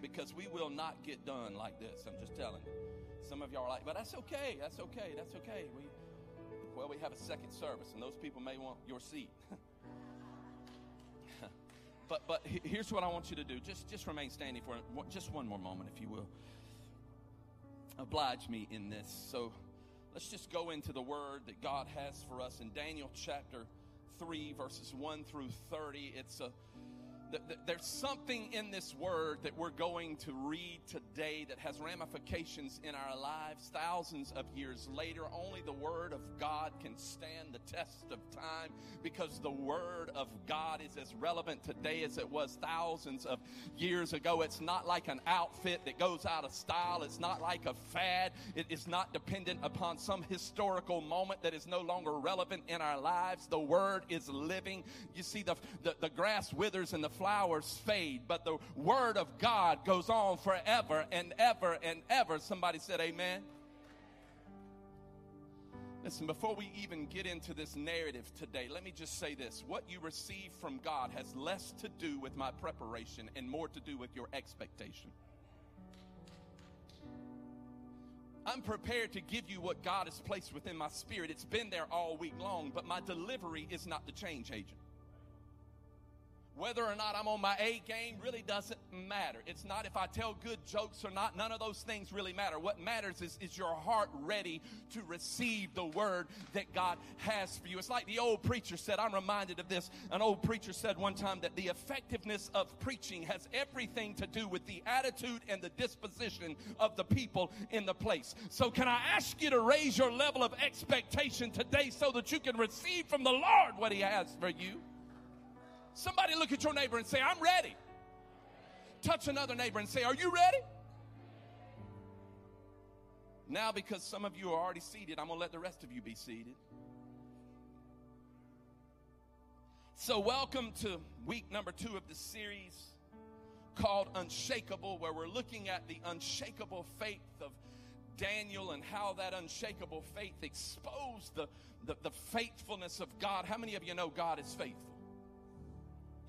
because we will not get done like this. I'm just telling you. Some of y'all are like, but that's okay. That's okay. That's okay. We, well, we have a second service, and those people may want your seat. but but here's what I want you to do. Just just remain standing for just one more moment, if you will. Oblige me in this. So let's just go into the word that God has for us in Daniel chapter 3, verses 1 through 30. It's a there's something in this word that we're going to read today that has ramifications in our lives thousands of years later. Only the word of God can stand the test of time because the word of God is as relevant today as it was thousands of years ago. It's not like an outfit that goes out of style. It's not like a fad. It is not dependent upon some historical moment that is no longer relevant in our lives. The word is living. You see, the, the, the grass withers and the flowers fade, but the word of God goes on forever and ever and ever. Somebody said, Amen. Listen, before we even get into this narrative today, let me just say this. What you receive from God has less to do with my preparation and more to do with your expectation. I'm prepared to give you what God has placed within my spirit. It's been there all week long, but my delivery is not the change agent. Whether or not I'm on my A game really doesn't matter. It's not if I tell good jokes or not. None of those things really matter. What matters is, is your heart ready to receive the word that God has for you. It's like the old preacher said. I'm reminded of this. An old preacher said one time that the effectiveness of preaching has everything to do with the attitude and the disposition of the people in the place. So can I ask you to raise your level of expectation today so that you can receive from the Lord what he has for you? Somebody look at your neighbor and say, I'm ready. Touch another neighbor and say, Are you ready? Now, because some of you are already seated, I'm going to let the rest of you be seated. So, welcome to week number two of the series called Unshakable, where we're looking at the unshakable faith of Daniel and how that unshakable faith exposed the, the, the faithfulness of God. How many of you know God is faithful?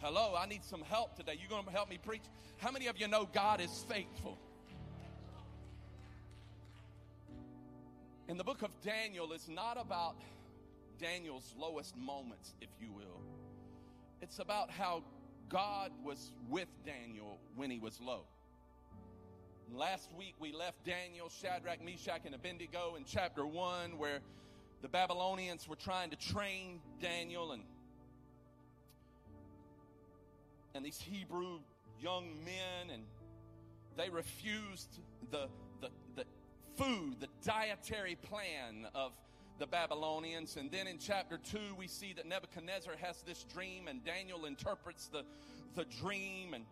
Hello, I need some help today. You going to help me preach? How many of you know God is faithful? In the book of Daniel, it's not about Daniel's lowest moments, if you will. It's about how God was with Daniel when he was low. Last week we left Daniel, Shadrach, Meshach, and Abednego in chapter 1, where the Babylonians were trying to train Daniel and and these Hebrew young men, and they refused the, the, the food, the dietary plan of the Babylonians. And then in chapter 2, we see that Nebuchadnezzar has this dream, and Daniel interprets the, the dream. And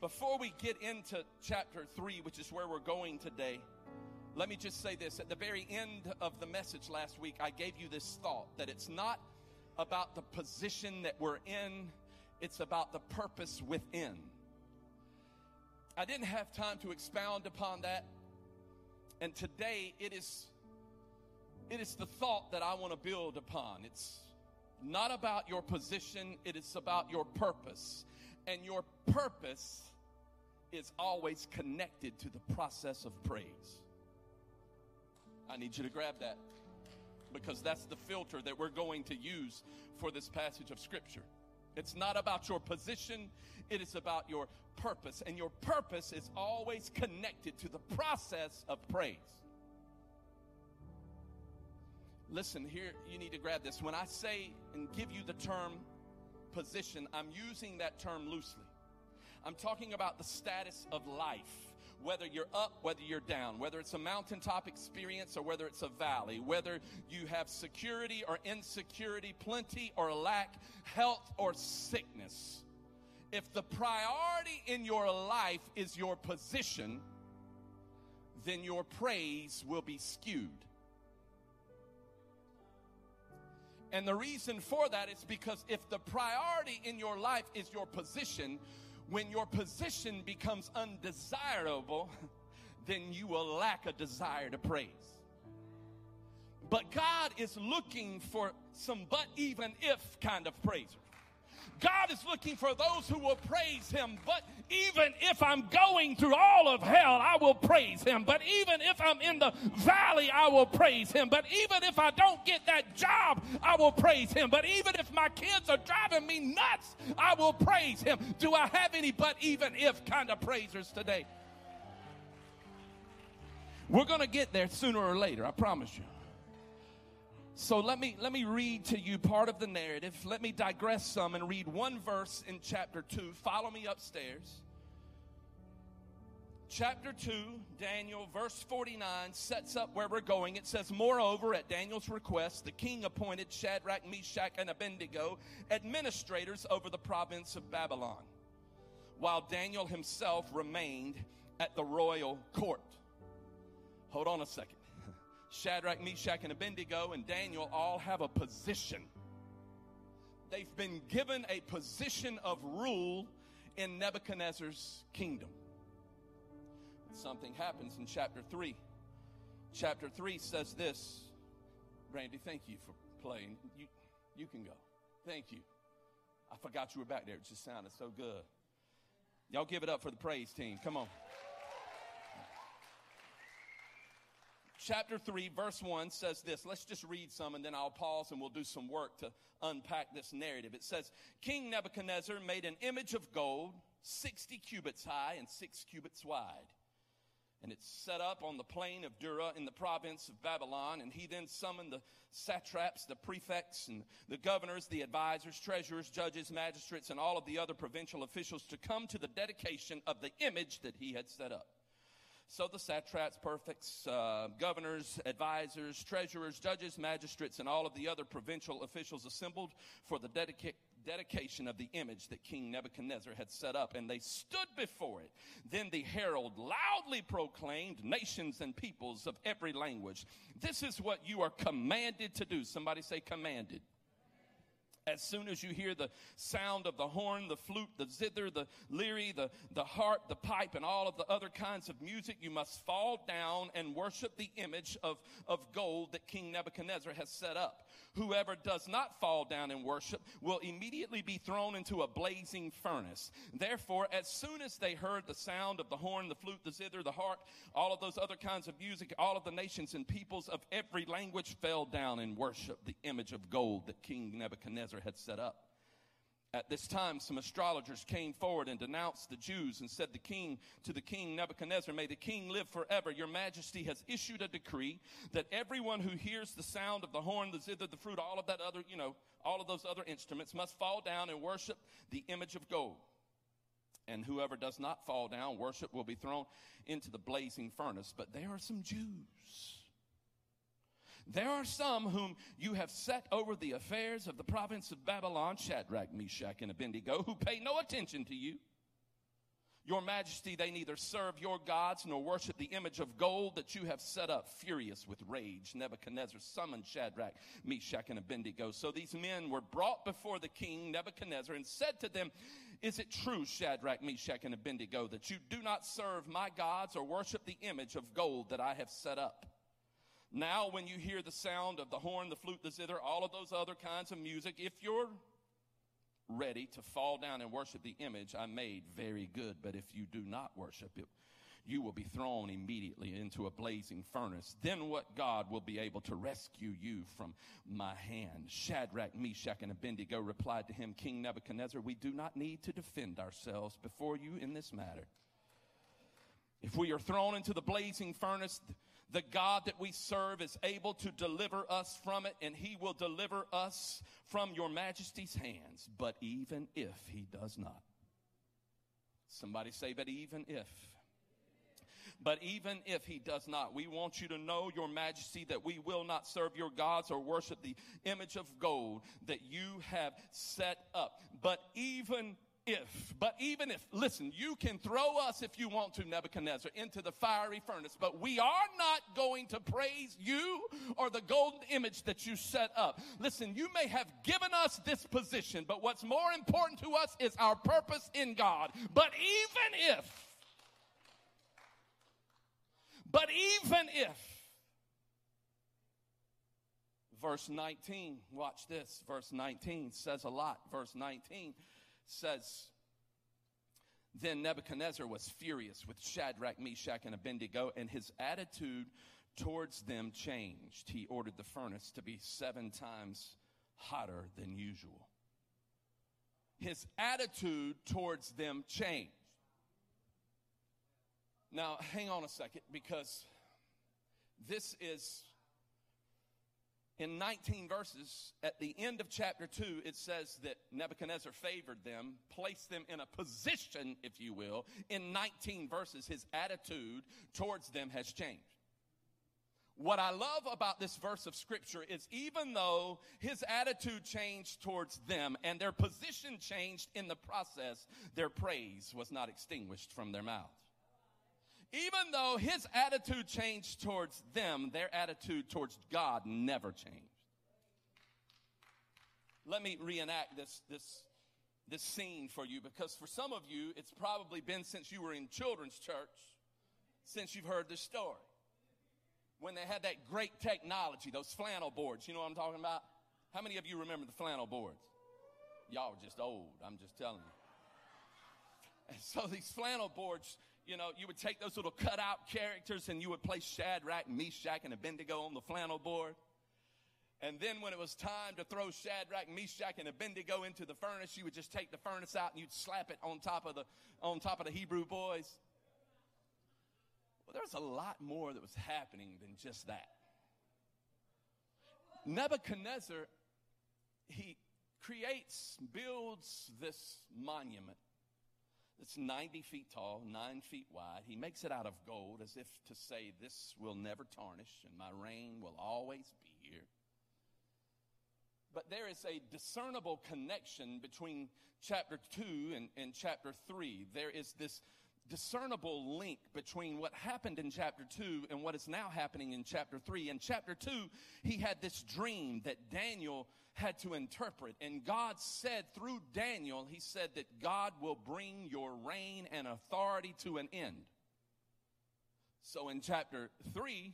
before we get into chapter 3, which is where we're going today, let me just say this. At the very end of the message last week, I gave you this thought that it's not about the position that we're in it's about the purpose within. I didn't have time to expound upon that. And today it is it is the thought that I want to build upon. It's not about your position, it is about your purpose. And your purpose is always connected to the process of praise. I need you to grab that because that's the filter that we're going to use for this passage of Scripture. It's not about your position, it is about your purpose. And your purpose is always connected to the process of praise. Listen, here you need to grab this. When I say and give you the term position, I'm using that term loosely. I'm talking about the status of life whether you're up, whether you're down, whether it's a mountaintop experience or whether it's a valley, whether you have security or insecurity, plenty or lack, health or sickness. If the priority in your life is your position, then your praise will be skewed. And the reason for that is because if the priority in your life is your position, when your position becomes undesirable, then you will lack a desire to praise. But God is looking for some but even if kind of praisers. God is looking for those who will praise Him. But even if I'm going through all of hell, I will praise Him. But even if I'm in the valley, I will praise Him. But even if I don't get that job, I will praise Him. But even if my kids are driving me nuts, I will praise Him. Do I have any but even if kind of praisers today? We're going to get there sooner or later, I promise you. So let me let me read to you part of the narrative. Let me digress some and read one verse in chapter 2. Follow me upstairs. Chapter 2, Daniel, verse 49 sets up where we're going. It says, Moreover, at Daniel's request, the king appointed Shadrach, Meshach, and Abednego administrators over the province of Babylon, while Daniel himself remained at the royal court. Hold on a second. Shadrach, Meshach, and Abednego and Daniel all have a position. They've been given a position of rule in Nebuchadnezzar's kingdom. Something happens in chapter 3. Chapter 3 says this Randy, thank you for playing. You, you can go. Thank you. I forgot you were back there. It just sounded so good. Y'all give it up for the praise team. Come on. Chapter 3, verse 1 says this. Let's just read some and then I'll pause and we'll do some work to unpack this narrative. It says, King Nebuchadnezzar made an image of gold, 60 cubits high and 6 cubits wide. And it's set up on the plain of Dura in the province of Babylon. And he then summoned the satraps, the prefects, and the governors, the advisors, treasurers, judges, magistrates, and all of the other provincial officials to come to the dedication of the image that he had set up. So the satraps, prefects, uh, governors, advisors, treasurers, judges, magistrates, and all of the other provincial officials assembled for the dedica- dedication of the image that King Nebuchadnezzar had set up, and they stood before it. Then the herald loudly proclaimed, Nations and peoples of every language, this is what you are commanded to do. Somebody say, commanded. As soon as you hear the sound of the horn, the flute, the zither, the lyre, the, the harp, the pipe, and all of the other kinds of music, you must fall down and worship the image of, of gold that King Nebuchadnezzar has set up. Whoever does not fall down and worship will immediately be thrown into a blazing furnace. Therefore, as soon as they heard the sound of the horn, the flute, the zither, the harp, all of those other kinds of music, all of the nations and peoples of every language fell down and worshiped the image of gold that King Nebuchadnezzar had set up. At this time, some astrologers came forward and denounced the Jews and said the king to the king Nebuchadnezzar, May the king live forever. Your majesty has issued a decree that everyone who hears the sound of the horn, the zither, the fruit, all of that other, you know, all of those other instruments must fall down and worship the image of gold. And whoever does not fall down, worship will be thrown into the blazing furnace. But there are some Jews there are some whom you have set over the affairs of the province of Babylon, Shadrach, Meshach, and Abednego, who pay no attention to you. Your majesty, they neither serve your gods nor worship the image of gold that you have set up. Furious with rage, Nebuchadnezzar summoned Shadrach, Meshach, and Abednego. So these men were brought before the king, Nebuchadnezzar, and said to them, Is it true, Shadrach, Meshach, and Abednego, that you do not serve my gods or worship the image of gold that I have set up? Now, when you hear the sound of the horn, the flute, the zither, all of those other kinds of music, if you're ready to fall down and worship the image I made, very good. But if you do not worship it, you will be thrown immediately into a blazing furnace. Then what God will be able to rescue you from my hand? Shadrach, Meshach, and Abednego replied to him, King Nebuchadnezzar, we do not need to defend ourselves before you in this matter. If we are thrown into the blazing furnace, the God that we serve is able to deliver us from it, and he will deliver us from your majesty's hands. But even if he does not, somebody say, but even if. But even if he does not, we want you to know, Your Majesty, that we will not serve your gods or worship the image of gold that you have set up. But even if, but even if, listen, you can throw us if you want to, Nebuchadnezzar, into the fiery furnace, but we are not going to praise you or the golden image that you set up. Listen, you may have given us this position, but what's more important to us is our purpose in God. But even if, but even if, verse 19, watch this, verse 19 says a lot. Verse 19 says, Then Nebuchadnezzar was furious with Shadrach, Meshach, and Abednego, and his attitude towards them changed. He ordered the furnace to be seven times hotter than usual. His attitude towards them changed. Now, hang on a second because this is in 19 verses, at the end of chapter 2, it says that Nebuchadnezzar favored them, placed them in a position, if you will. In 19 verses, his attitude towards them has changed. What I love about this verse of scripture is even though his attitude changed towards them and their position changed in the process, their praise was not extinguished from their mouths. Even though his attitude changed towards them, their attitude towards God never changed. Let me reenact this, this, this scene for you because for some of you, it's probably been since you were in children's church since you've heard this story when they had that great technology, those flannel boards. You know what I'm talking about? How many of you remember the flannel boards? Y'all are just old, I'm just telling you. And so these flannel boards, you know, you would take those little cutout characters and you would place Shadrach, Meshach, and Abednego on the flannel board. And then when it was time to throw Shadrach, Meshach, and Abednego into the furnace, you would just take the furnace out and you'd slap it on top of the, on top of the Hebrew boys. Well, there's a lot more that was happening than just that. Nebuchadnezzar, he creates, builds this monument it's 90 feet tall, 9 feet wide. He makes it out of gold as if to say, This will never tarnish and my reign will always be here. But there is a discernible connection between chapter 2 and, and chapter 3. There is this discernible link between what happened in chapter 2 and what is now happening in chapter 3. In chapter 2, he had this dream that Daniel had to interpret. And God said through Daniel, he said that God will bring your reign and authority to an end. So in chapter 3,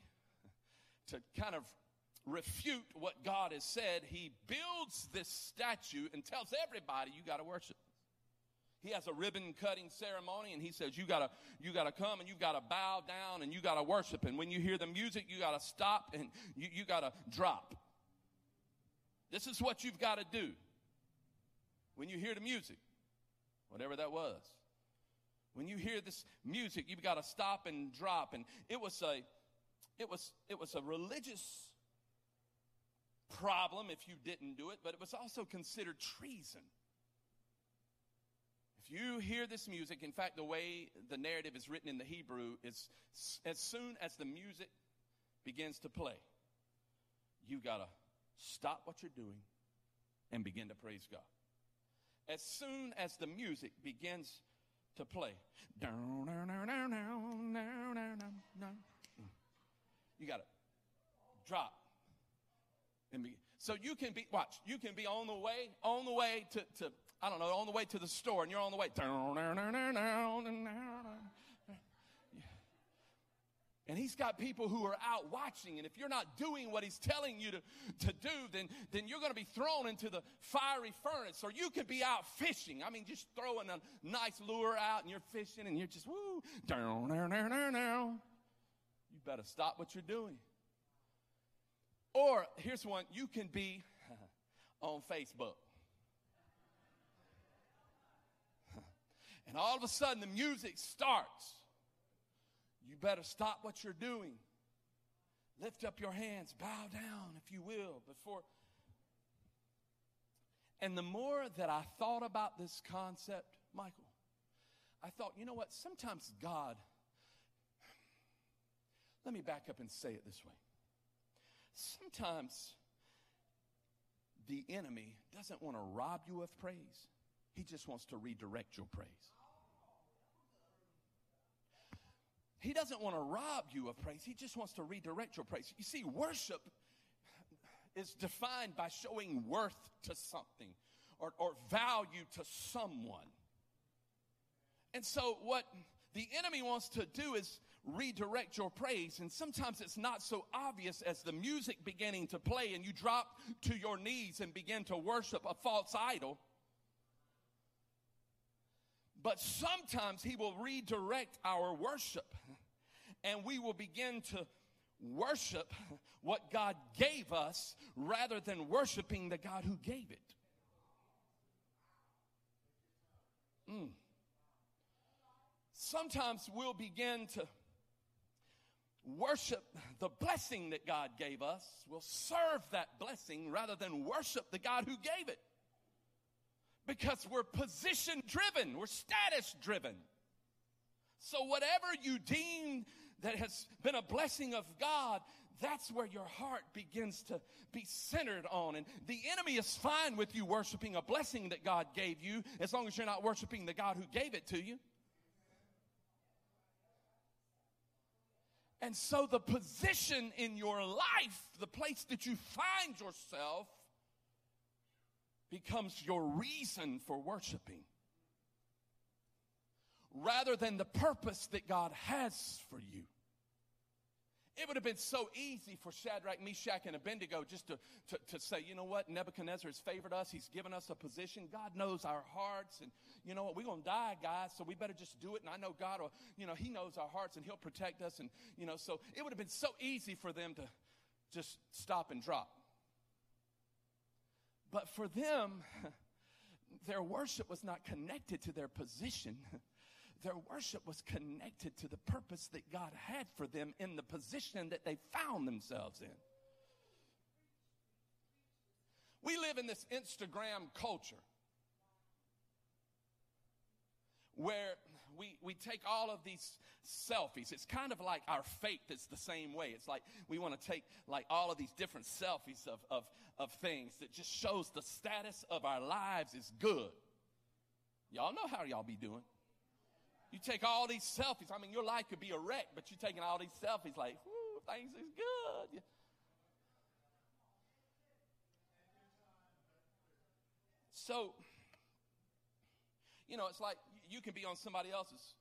to kind of refute what God has said, he builds this statue and tells everybody you got to worship. He has a ribbon cutting ceremony and he says, you gotta, you gotta come and you gotta bow down and you gotta worship. And when you hear the music, you gotta stop and you, you gotta drop. This is what you've got to do when you hear the music, whatever that was. When you hear this music, you've got to stop and drop. And it was a, it was, it was a religious problem if you didn't do it, but it was also considered treason. You hear this music, in fact, the way the narrative is written in the Hebrew is as soon as the music begins to play, you got to stop what you're doing and begin to praise God. As soon as the music begins to play, you got to drop and be. So you can be, watch, you can be on the way, on the way to, to I don't know, on the way to the store and you're on the way. And he's got people who are out watching. And if you're not doing what he's telling you to, to do, then, then you're going to be thrown into the fiery furnace. Or you could be out fishing. I mean, just throwing a nice lure out and you're fishing and you're just, woo, down, down, down, down, down. You better stop what you're doing. Or here's one you can be on Facebook. And all of a sudden the music starts you better stop what you're doing. Lift up your hands, bow down, if you will, before. And the more that I thought about this concept, Michael, I thought, you know what? Sometimes God, let me back up and say it this way. Sometimes the enemy doesn't want to rob you of praise, he just wants to redirect your praise. He doesn't want to rob you of praise. He just wants to redirect your praise. You see, worship is defined by showing worth to something or, or value to someone. And so, what the enemy wants to do is redirect your praise. And sometimes it's not so obvious as the music beginning to play and you drop to your knees and begin to worship a false idol. But sometimes He will redirect our worship and we will begin to worship what God gave us rather than worshiping the God who gave it. Mm. Sometimes we'll begin to worship the blessing that God gave us. We'll serve that blessing rather than worship the God who gave it. Because we're position driven, we're status driven. So, whatever you deem that has been a blessing of God, that's where your heart begins to be centered on. And the enemy is fine with you worshiping a blessing that God gave you as long as you're not worshiping the God who gave it to you. And so the position in your life, the place that you find yourself, becomes your reason for worshiping rather than the purpose that God has for you. It would have been so easy for Shadrach, Meshach, and Abednego just to, to, to, say, you know what, Nebuchadnezzar has favored us. He's given us a position. God knows our hearts. And you know what, we're going to die, guys, so we better just do it. And I know God will, you know, He knows our hearts and He'll protect us. And, you know, so it would have been so easy for them to just stop and drop. But for them, their worship was not connected to their position. Their worship was connected to the purpose that God had for them in the position that they found themselves in. We live in this Instagram culture where we, we take all of these selfies. It's kind of like our faith is the same way. It's like we want to take like all of these different selfies of, of, of things that just shows the status of our lives is good. Y'all know how y'all be doing. You take all these selfies. I mean, your life could be a wreck, but you're taking all these selfies like, whoo, things is good. So, you know, it's like you can be on somebody else's,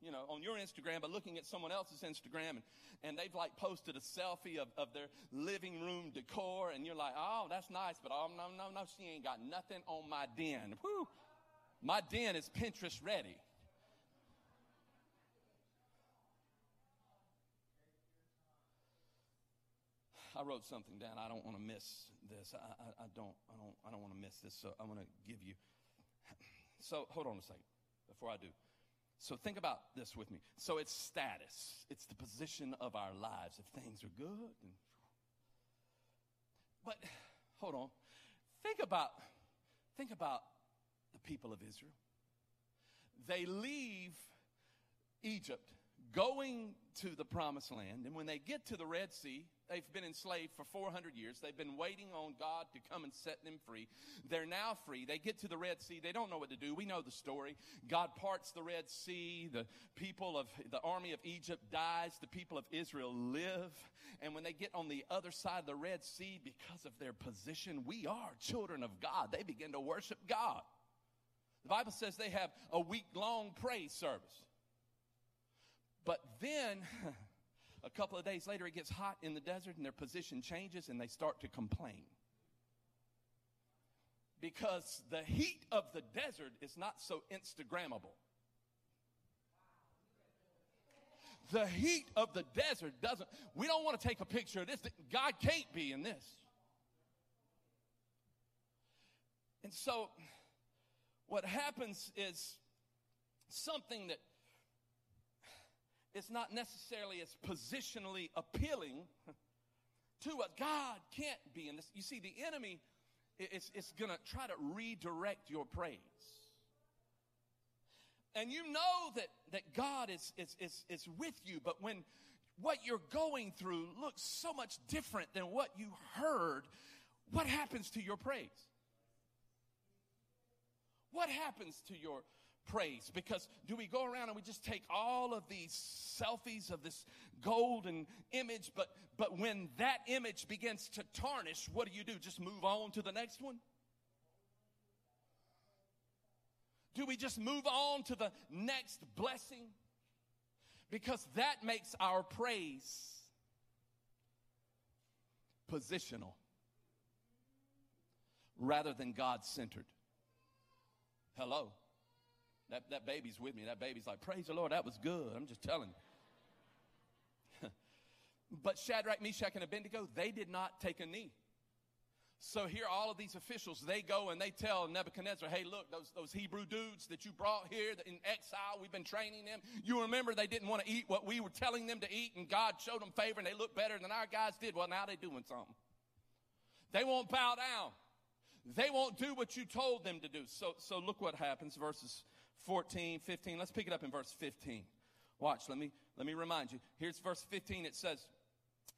you know, on your Instagram, but looking at someone else's Instagram and, and they've like posted a selfie of, of their living room decor and you're like, oh, that's nice, but oh, no, no, no, she ain't got nothing on my den. Whoo! My den is Pinterest ready. I wrote something down. I don't want to miss this. I, I, I don't. I don't. I don't want to miss this. So I'm going to give you. So hold on a second before I do. So think about this with me. So it's status. It's the position of our lives. If things are good, but hold on. Think about. Think about the people of Israel. They leave Egypt going to the promised land, and when they get to the Red Sea, They've been enslaved for 400 years. They've been waiting on God to come and set them free. They're now free. They get to the Red Sea. They don't know what to do. We know the story. God parts the Red Sea. The people of the army of Egypt dies. The people of Israel live. And when they get on the other side of the Red Sea, because of their position, we are children of God. They begin to worship God. The Bible says they have a week long praise service. But then, A couple of days later, it gets hot in the desert and their position changes and they start to complain. Because the heat of the desert is not so Instagrammable. The heat of the desert doesn't, we don't want to take a picture of this. God can't be in this. And so, what happens is something that it's not necessarily as positionally appealing to what God can't be in this. You see, the enemy is, is going to try to redirect your praise. And you know that, that God is, is, is, is with you, but when what you're going through looks so much different than what you heard, what happens to your praise? What happens to your praise because do we go around and we just take all of these selfies of this golden image but but when that image begins to tarnish what do you do? Just move on to the next one? Do we just move on to the next blessing? Because that makes our praise positional rather than God centered hello That, that baby's with me. That baby's like, Praise the Lord, that was good. I'm just telling you. but Shadrach, Meshach, and Abednego, they did not take a knee. So here, all of these officials, they go and they tell Nebuchadnezzar, hey, look, those, those Hebrew dudes that you brought here in exile, we've been training them. You remember they didn't want to eat what we were telling them to eat, and God showed them favor, and they looked better than our guys did. Well, now they're doing something. They won't bow down. They won't do what you told them to do. So, so look what happens, verses 14, 15. Let's pick it up in verse 15. Watch, let me, let me remind you. Here's verse 15. It says,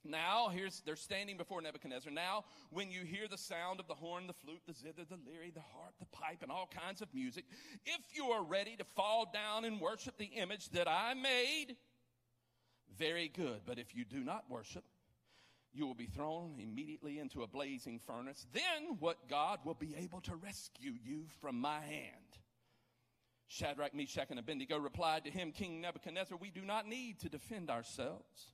now, here's, they're standing before Nebuchadnezzar. Now, when you hear the sound of the horn, the flute, the zither, the lyre, the harp, the pipe, and all kinds of music, if you are ready to fall down and worship the image that I made, very good. But if you do not worship, you will be thrown immediately into a blazing furnace. Then what God will be able to rescue you from my hand? Shadrach, Meshach, and Abednego replied to him, King Nebuchadnezzar, we do not need to defend ourselves.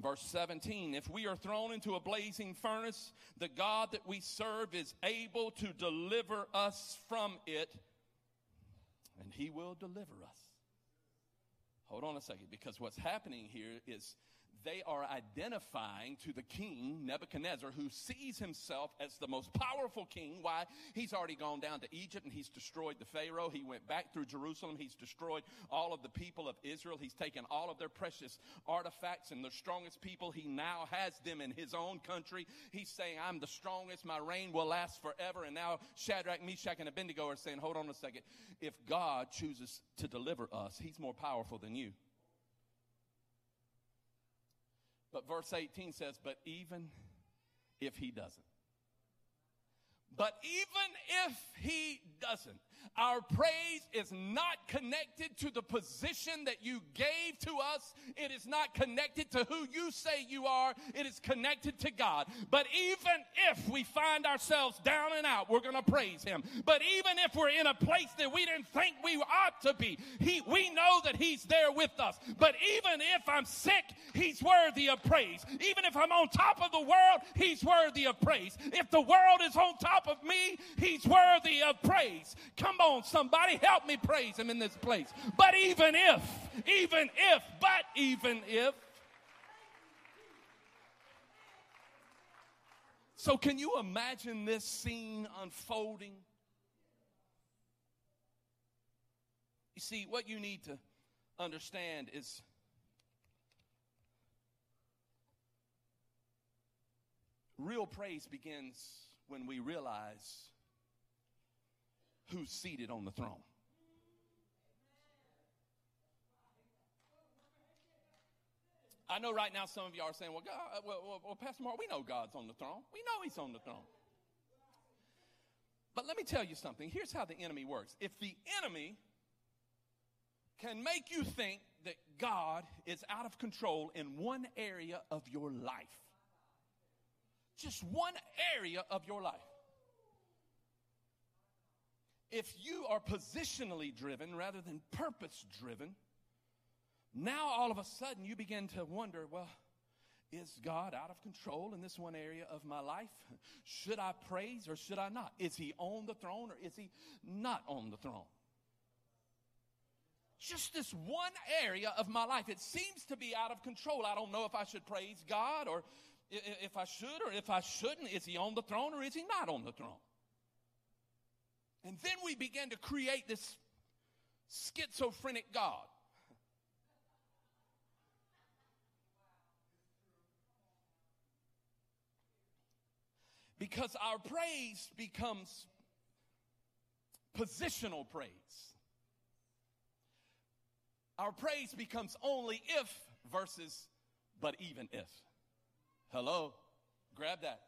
Verse 17, if we are thrown into a blazing furnace, the God that we serve is able to deliver us from it, and he will deliver us. Hold on a second, because what's happening here is they are identifying to the king, Nebuchadnezzar, who sees himself as the most powerful king. Why? He's already gone down to Egypt and he's destroyed the Pharaoh. He went back through Jerusalem. He's destroyed all of the people of Israel. He's taken all of their precious artifacts and the strongest people. He now has them in his own country. He's saying, I'm the strongest. My reign will last forever. And now Shadrach, Meshach, and Abednego are saying, hold on a second. If God chooses to deliver us, he's more powerful than you. But verse 18 says, But even if he doesn't. But even if he doesn't, our praise is not connected to the position that you gave to us. It is not connected to who you say you are. It is connected to God. But even if we find ourselves down and out, we're going to praise Him. But even if we're in a place that we didn't think we ought to be, he, we know that He's there with us. But even if I'm sick, He's worthy of praise. Even if I'm on top of the world, He's worthy of praise. If the world is on top of me, He's worthy of praise. Come on on, somebody help me praise him in this place. But even if, even if, but even if. So, can you imagine this scene unfolding? You see, what you need to understand is real praise begins when we realize who's seated on the throne. I know right now some of you are saying, well, God, uh, well, well, well, Pastor Mark, we know God's on the throne. We know He's on the throne. But let me tell you something. Here's how the enemy works. If the enemy can make you think that God is out of control in one area of your life, just one area of your life, if you are positionally driven rather than purpose driven, now all of a sudden you begin to wonder, well, is God out of control in this one area of my life? Should I praise or should I not? Is he on the throne or is he not on the throne? Just this one area of my life. It seems to be out of control. I don't know if I should praise God or if I should or if I shouldn't. Is he on the throne or is he not on the throne? And then we began to create this schizophrenic God. Because our praise becomes positional praise. Our praise becomes only if versus but even if. Hello? Grab that.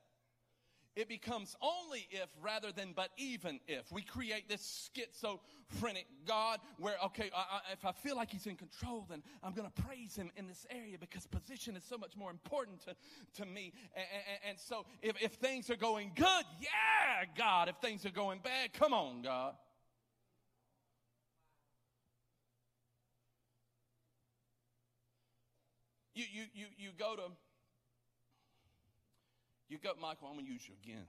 It becomes only if rather than but even if. We create this schizophrenic God where, okay, I, I, if I feel like He's in control, then I'm going to praise Him in this area because position is so much more important to, to me. And, and, and so if, if things are going good, yeah, God. If things are going bad, come on, God. You, you, you, you go to you got Michael, I'm going to use you again.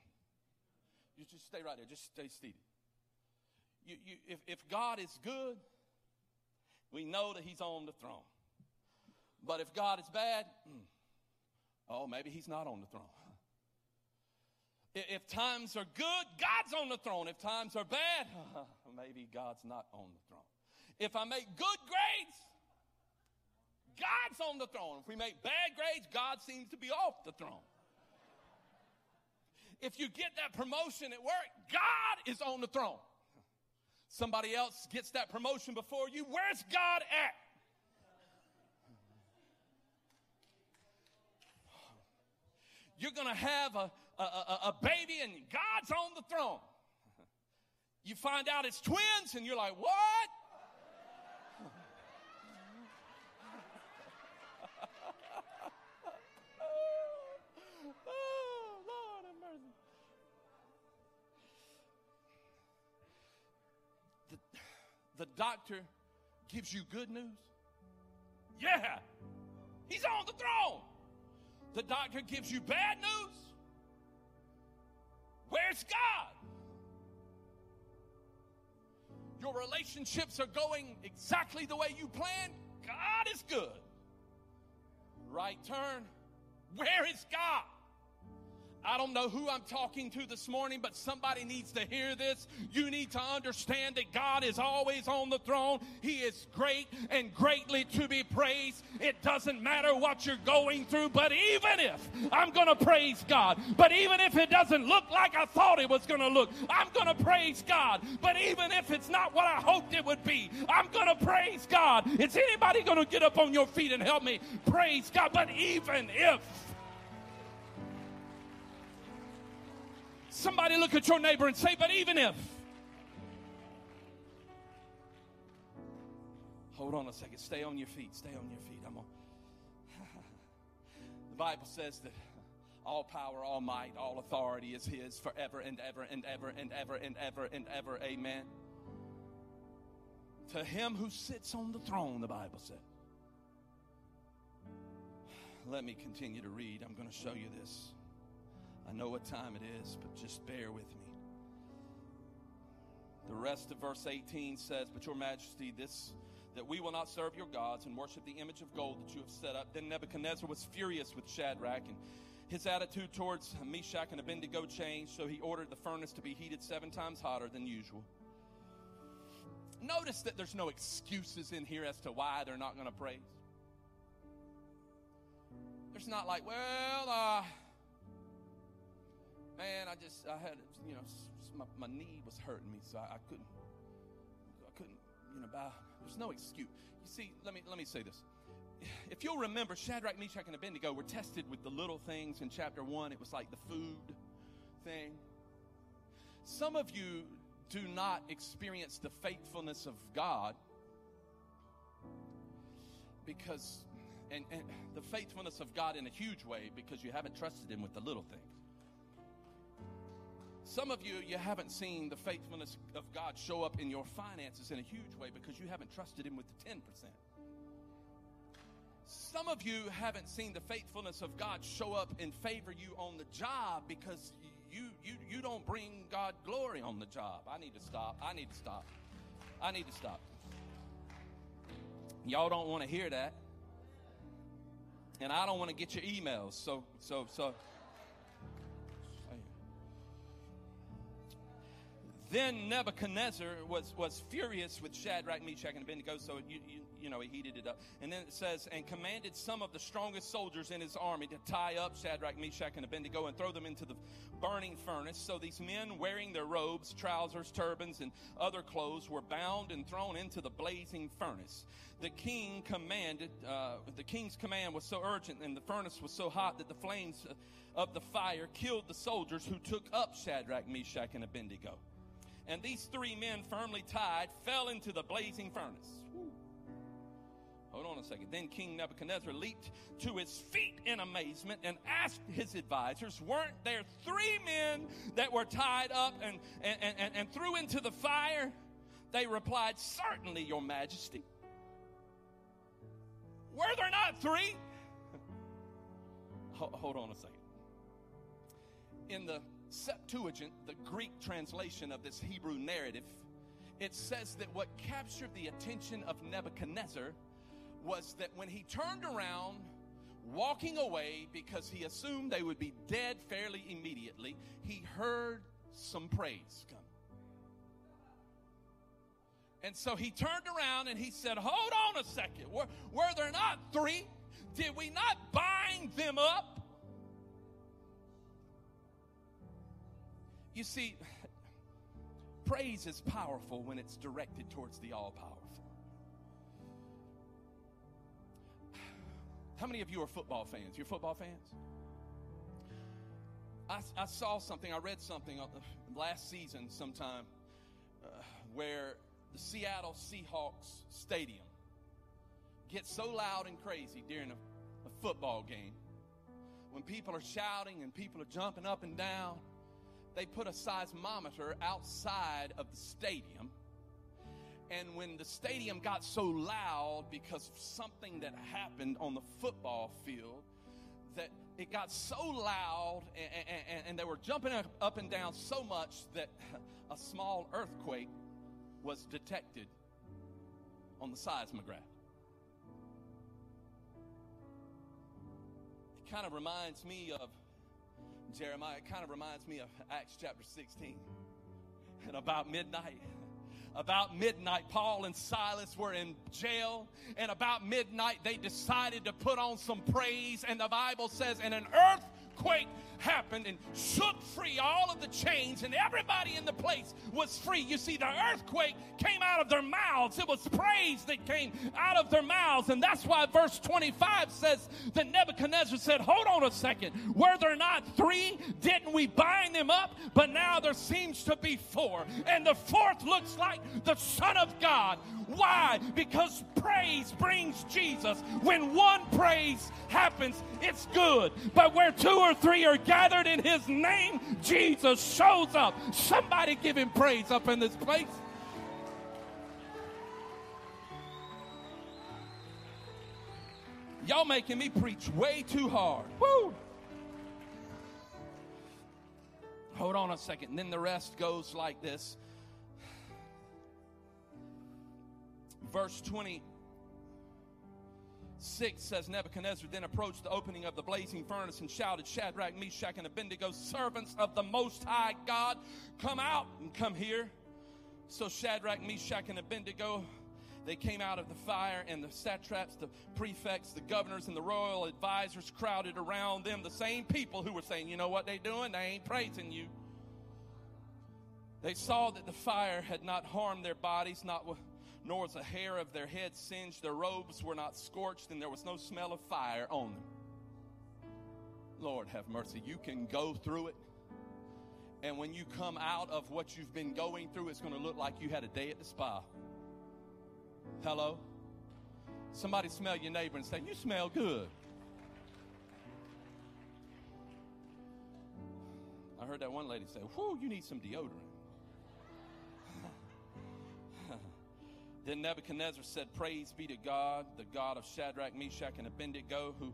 You just stay right there. Just stay seated. You, you, if, if God is good, we know that He's on the throne. But if God is bad, mm, oh, maybe He's not on the throne. If times are good, God's on the throne. If times are bad, maybe God's not on the throne. If I make good grades, God's on the throne. If we make bad grades, God seems to be off the throne. If you get that promotion at work, God is on the throne. Somebody else gets that promotion before you, where's God at? You're going to have a, a, a, a baby and God's on the throne. You find out it's twins and you're like, what? The doctor gives you good news? Yeah, he's on the throne. The doctor gives you bad news? Where's God? Your relationships are going exactly the way you planned? God is good. Right turn? Where is God? I don't know who I'm talking to this morning, but somebody needs to hear this. You need to understand that God is always on the throne. He is great and greatly to be praised. It doesn't matter what you're going through, but even if I'm going to praise God, but even if it doesn't look like I thought it was going to look, I'm going to praise God. But even if it's not what I hoped it would be, I'm going to praise God. Is anybody going to get up on your feet and help me praise God? But even if Somebody look at your neighbor and say, but even if. Hold on a second. Stay on your feet. Stay on your feet. I'm on. the Bible says that all power, all might, all authority is His forever and ever and ever and ever and ever and ever. Amen. To Him who sits on the throne, the Bible says. Let me continue to read. I'm going to show you this. I know what time it is, but just bear with me. The rest of verse 18 says, But your majesty, this that we will not serve your gods and worship the image of gold that you have set up. Then Nebuchadnezzar was furious with Shadrach, and his attitude towards Meshach and Abednego changed, so he ordered the furnace to be heated seven times hotter than usual. Notice that there's no excuses in here as to why they're not going to praise. There's not like, well, uh, man, I just, I had, you know, my, my knee was hurting me, so I, I couldn't, I couldn't, you know, bow. There's no excuse. You see, let me, let me say this. If you'll remember, Shadrach, Meshach, and Abednego were tested with the little things in chapter one. It was like the food thing. Some of you do not experience the faithfulness of God because, and, and the faithfulness of God in a huge way because you haven't trusted Him with the little things. Some of you, you haven't seen the faithfulness of God show up in your finances in a huge way because you haven't trusted Him with the 10%. Some of you haven't seen the faithfulness of God show up and favor you on the job because you, you, you don't bring God glory on the job. I need to stop. I need to stop. I need to stop. Y'all don't want to hear that. And I don't want to get your emails. So, so, so. Then Nebuchadnezzar was, was furious with Shadrach, Meshach, and Abednego, so you, you, you, know, he heated it up. And then it says, and commanded some of the strongest soldiers in his army to tie up Shadrach, Meshach, and Abednego and throw them into the burning furnace. So these men, wearing their robes, trousers, turbans, and other clothes, were bound and thrown into the blazing furnace. The king commanded, uh, the king's command was so urgent, and the furnace was so hot that the flames of the fire killed the soldiers who took up Shadrach, Meshach, and Abednego. And these three men, firmly tied, fell into the blazing furnace. Hold on a second. Then King Nebuchadnezzar leaped to his feet in amazement and asked his advisors, Weren't there three men that were tied up and, and, and, and threw into the fire? They replied, Certainly, Your Majesty. Were there not three? Hold on a second. In the Septuagint, the Greek translation of this Hebrew narrative, it says that what captured the attention of Nebuchadnezzar was that when he turned around, walking away because he assumed they would be dead fairly immediately, he heard some praise come. And so he turned around and he said, Hold on a second. Were, were there not three? Did we not bind them up? You see, praise is powerful when it's directed towards the all powerful. How many of you are football fans? You're football fans? I, I saw something, I read something last season sometime uh, where the Seattle Seahawks stadium gets so loud and crazy during a, a football game. When people are shouting and people are jumping up and down, they put a seismometer outside of the stadium. And when the stadium got so loud because of something that happened on the football field, that it got so loud and, and, and they were jumping up, up and down so much that a small earthquake was detected on the seismograph. It kind of reminds me of Jeremiah. It kind of reminds me of Acts chapter 16. And about midnight, about midnight, Paul and Silas were in jail. And about midnight, they decided to put on some praise. And the Bible says, and an earthquake happened and shook free all of the chains, and everybody in the place was free. You see, the earthquake came out of their mouths. It was praise that came out of their mouths. And that's why verse 25 says that Nebuchadnezzar said, Hold on a second. Were there not three? Didn't we bind them up? But now there seems to be four. And the fourth looks like the Son of God. Why? Because praise brings Jesus. When one praise happens, it's good. But where two or three are in his name, Jesus shows up. Somebody give him praise up in this place. Y'all making me preach way too hard. Woo! Hold on a second. And then the rest goes like this. Verse 20 6 says Nebuchadnezzar then approached the opening of the blazing furnace and shouted, Shadrach, Meshach, and Abednego, servants of the Most High God, come out and come here. So Shadrach, Meshach, and Abednego, they came out of the fire, and the satraps, the prefects, the governors, and the royal advisors crowded around them. The same people who were saying, You know what they're doing? They ain't praising you. They saw that the fire had not harmed their bodies, not nor was a hair of their head singed. Their robes were not scorched, and there was no smell of fire on them. Lord, have mercy. You can go through it. And when you come out of what you've been going through, it's going to look like you had a day at the spa. Hello? Somebody smell your neighbor and say, You smell good. I heard that one lady say, Whoo, you need some deodorant. Then Nebuchadnezzar said, Praise be to God, the God of Shadrach, Meshach, and Abednego, who,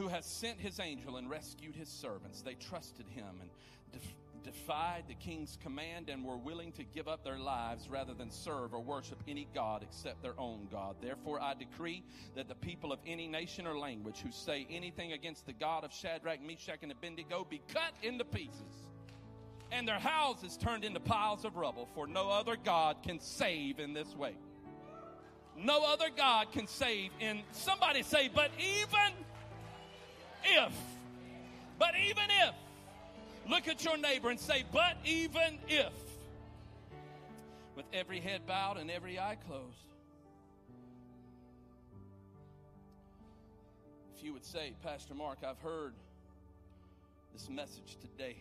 who has sent his angel and rescued his servants. They trusted him and def- defied the king's command and were willing to give up their lives rather than serve or worship any God except their own God. Therefore, I decree that the people of any nation or language who say anything against the God of Shadrach, Meshach, and Abednego be cut into pieces and their houses turned into piles of rubble, for no other God can save in this way. No other God can save in, somebody say, but even if, but even if, look at your neighbor and say, but even if, with every head bowed and every eye closed. If you would say, Pastor Mark, I've heard this message today